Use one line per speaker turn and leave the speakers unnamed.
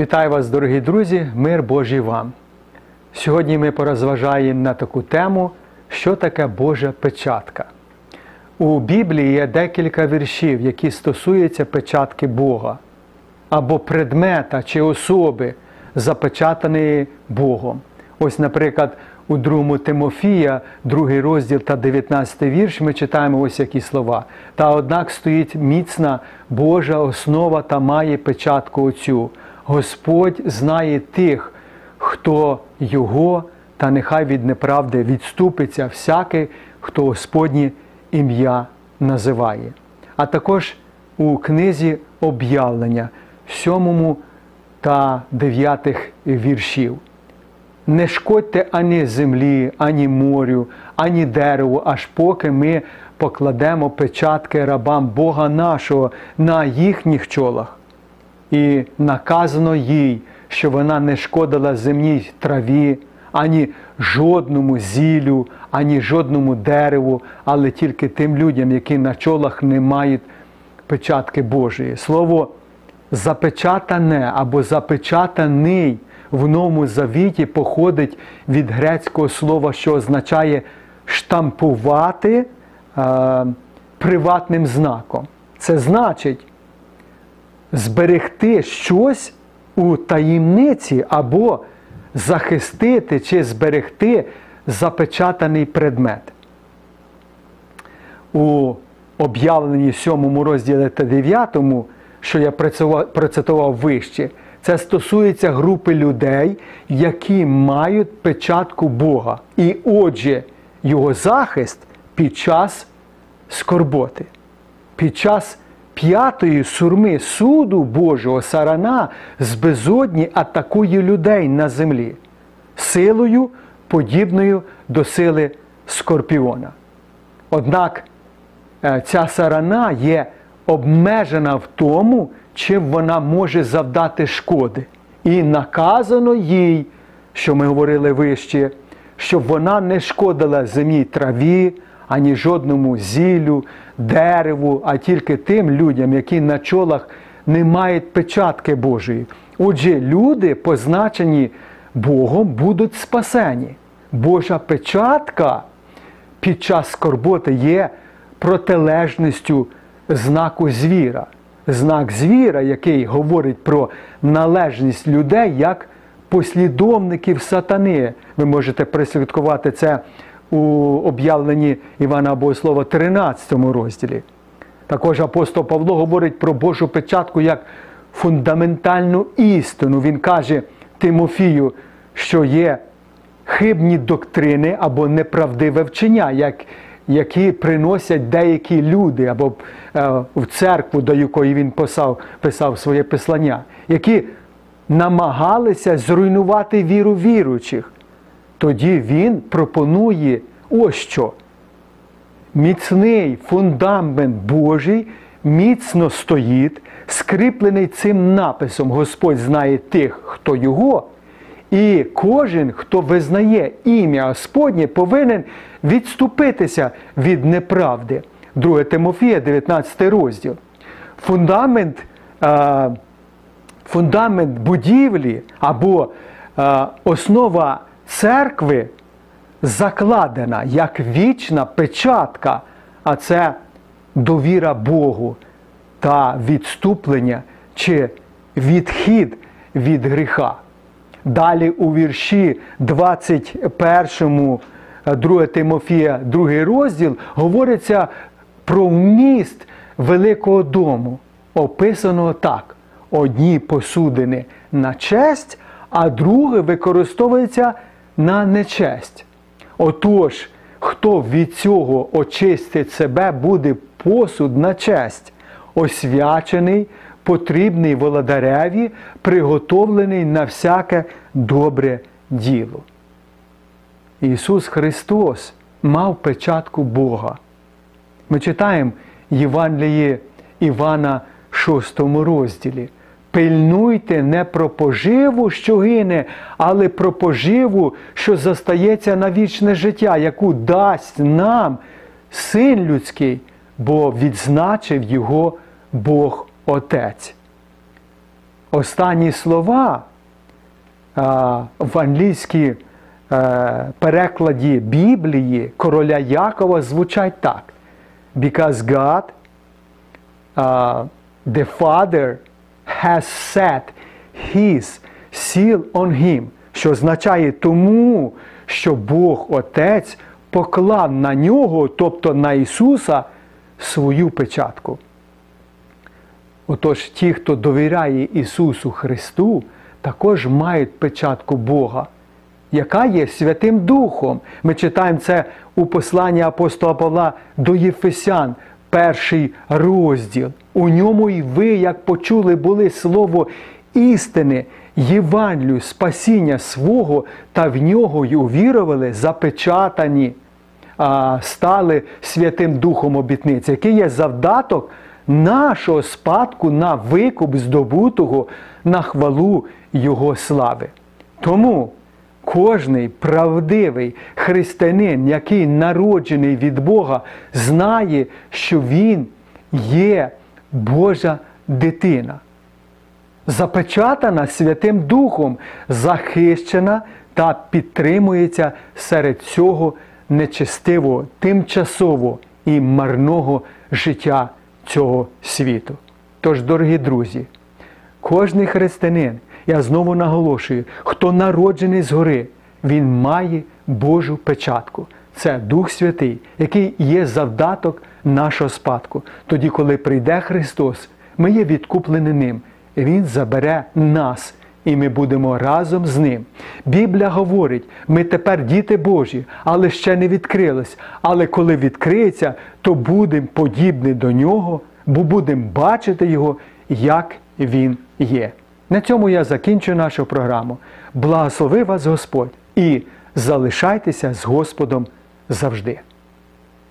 Вітаю вас, дорогі друзі, мир Божий вам. Сьогодні ми порозважаємо на таку тему, що таке Божа печатка. У Біблії є декілька віршів, які стосуються печатки Бога або предмета чи особи, запечатаної Богом. Ось, наприклад, у 2 Тимофія, 2 розділ та 19 вірш, ми читаємо ось які слова. Та однак стоїть міцна Божа основа та має печатку оцю. Господь знає тих, хто його, та нехай від неправди відступиться всякий, хто Господнє ім'я називає. А також у книзі об'явлення, 7 та 9 віршів. Не шкодьте ані землі, ані морю, ані дереву, аж поки ми покладемо печатки рабам Бога нашого на їхніх чолах. І наказано їй, що вона не шкодила земній траві, ані жодному зілю, ані жодному дереву, але тільки тим людям, які на чолах не мають печатки Божої. Слово запечатане або запечатаний в Новому Завіті походить від грецького слова, що означає штампувати е, приватним знаком. Це значить зберегти щось у таємниці або захистити чи зберегти запечатаний предмет. У об'явленні 7 розділі та 9, що я процитував вище, це стосується групи людей, які мають печатку Бога. І отже, його захист під час скорботи, під час п'ятої сурми суду Божого сарана з безодні атакує людей на землі силою, подібною до сили скорпіона. Однак ця сарана є обмежена в тому, чим вона може завдати шкоди. І наказано їй, що ми говорили вище, щоб вона не шкодила земній траві, ані жодному зілю, дереву, а тільки тим людям, які на чолах не мають печатки Божої. Отже, люди, позначені Богом, будуть спасені. Божа печатка під час скорботи є протилежністю знаку звіра. Знак звіра, який говорить про належність людей як послідовників сатани. Ви можете присвяткувати це у об'явленні Івана Богослова 13 розділі. Також апостол Павло говорить про Божу печатку як фундаментальну істину. Він каже Тимофію, що є хибні доктрини або неправдиве вчення, як, які приносять деякі люди або е, в церкву, до якої він писав, писав своє писання, які намагалися зруйнувати віру віруючих. Тоді він пропонує ось що. Міцний фундамент Божий міцно стоїть, скріплений цим написом Господь знає тих, хто його. І кожен, хто визнає ім'я Господнє, повинен відступитися від неправди. 2 Тимофія, 19 розділ. Фундамент е, фундамент будівлі або е, основа церкви закладена як вічна печатка, а це довіра Богу та відступлення чи відхід від гріха. Далі у вірші 21, 2 Тимофія, 2 розділ, говориться про вміст Великого дому, описаного так: одні посудини на честь, а друге використовується на нечесть. Отож, хто від цього очистить себе, буде посуд на честь, освячений, потрібний володареві, приготовлений на всяке добре діло. Ісус Христос мав печатку Бога. Ми читаємо Євангеліє Івана 6 розділі. Пильнуйте не про поживу, що гине, але про поживу, що застається на вічне життя, яку дасть нам син людський, бо відзначив його Бог Отець. останні слова а, в англійській е, перекладі Біблії короля Якова звучать так. Because God, uh, the Father, has set His seal on him, що означає тому, що Бог Отець поклав на нього, тобто на Ісуса, свою печатку. Отож, ті, хто довіряє Ісусу Христу, також мають печатку Бога, яка є Святим Духом. Ми читаємо це у посланні апостола Павла до Єфесян, перший розділ. У ньому і ви, як почули, були слово істини, Євангелію, спасіння свого, та в нього й увірували, запечатані, а, стали Святим Духом обітниці, який є завдаток нашого спадку на викуп здобутого на хвалу Його слави. Тому кожний правдивий християнин, який народжений від Бога, знає, що він є Божа дитина. Запечатана Святим Духом, захищена та підтримується серед цього нечестивого, тимчасового і марного життя цього світу. Тож, дорогі друзі, кожний християнин, я знову наголошую, хто народжений згори, він має Божу печатку. Це Дух Святий, який є завдаток нашого спадку. Тоді, коли прийде Христос, ми є відкуплені ним. Він забере нас, і ми будемо разом з ним. Біблія говорить, ми тепер діти Божі, але ще не відкрились. Але коли відкриється, то будемо подібні до нього, бо будемо бачити його, як він є. На цьому я закінчу нашу програму. Благослови вас Господь і залишайтеся з Господом завжди.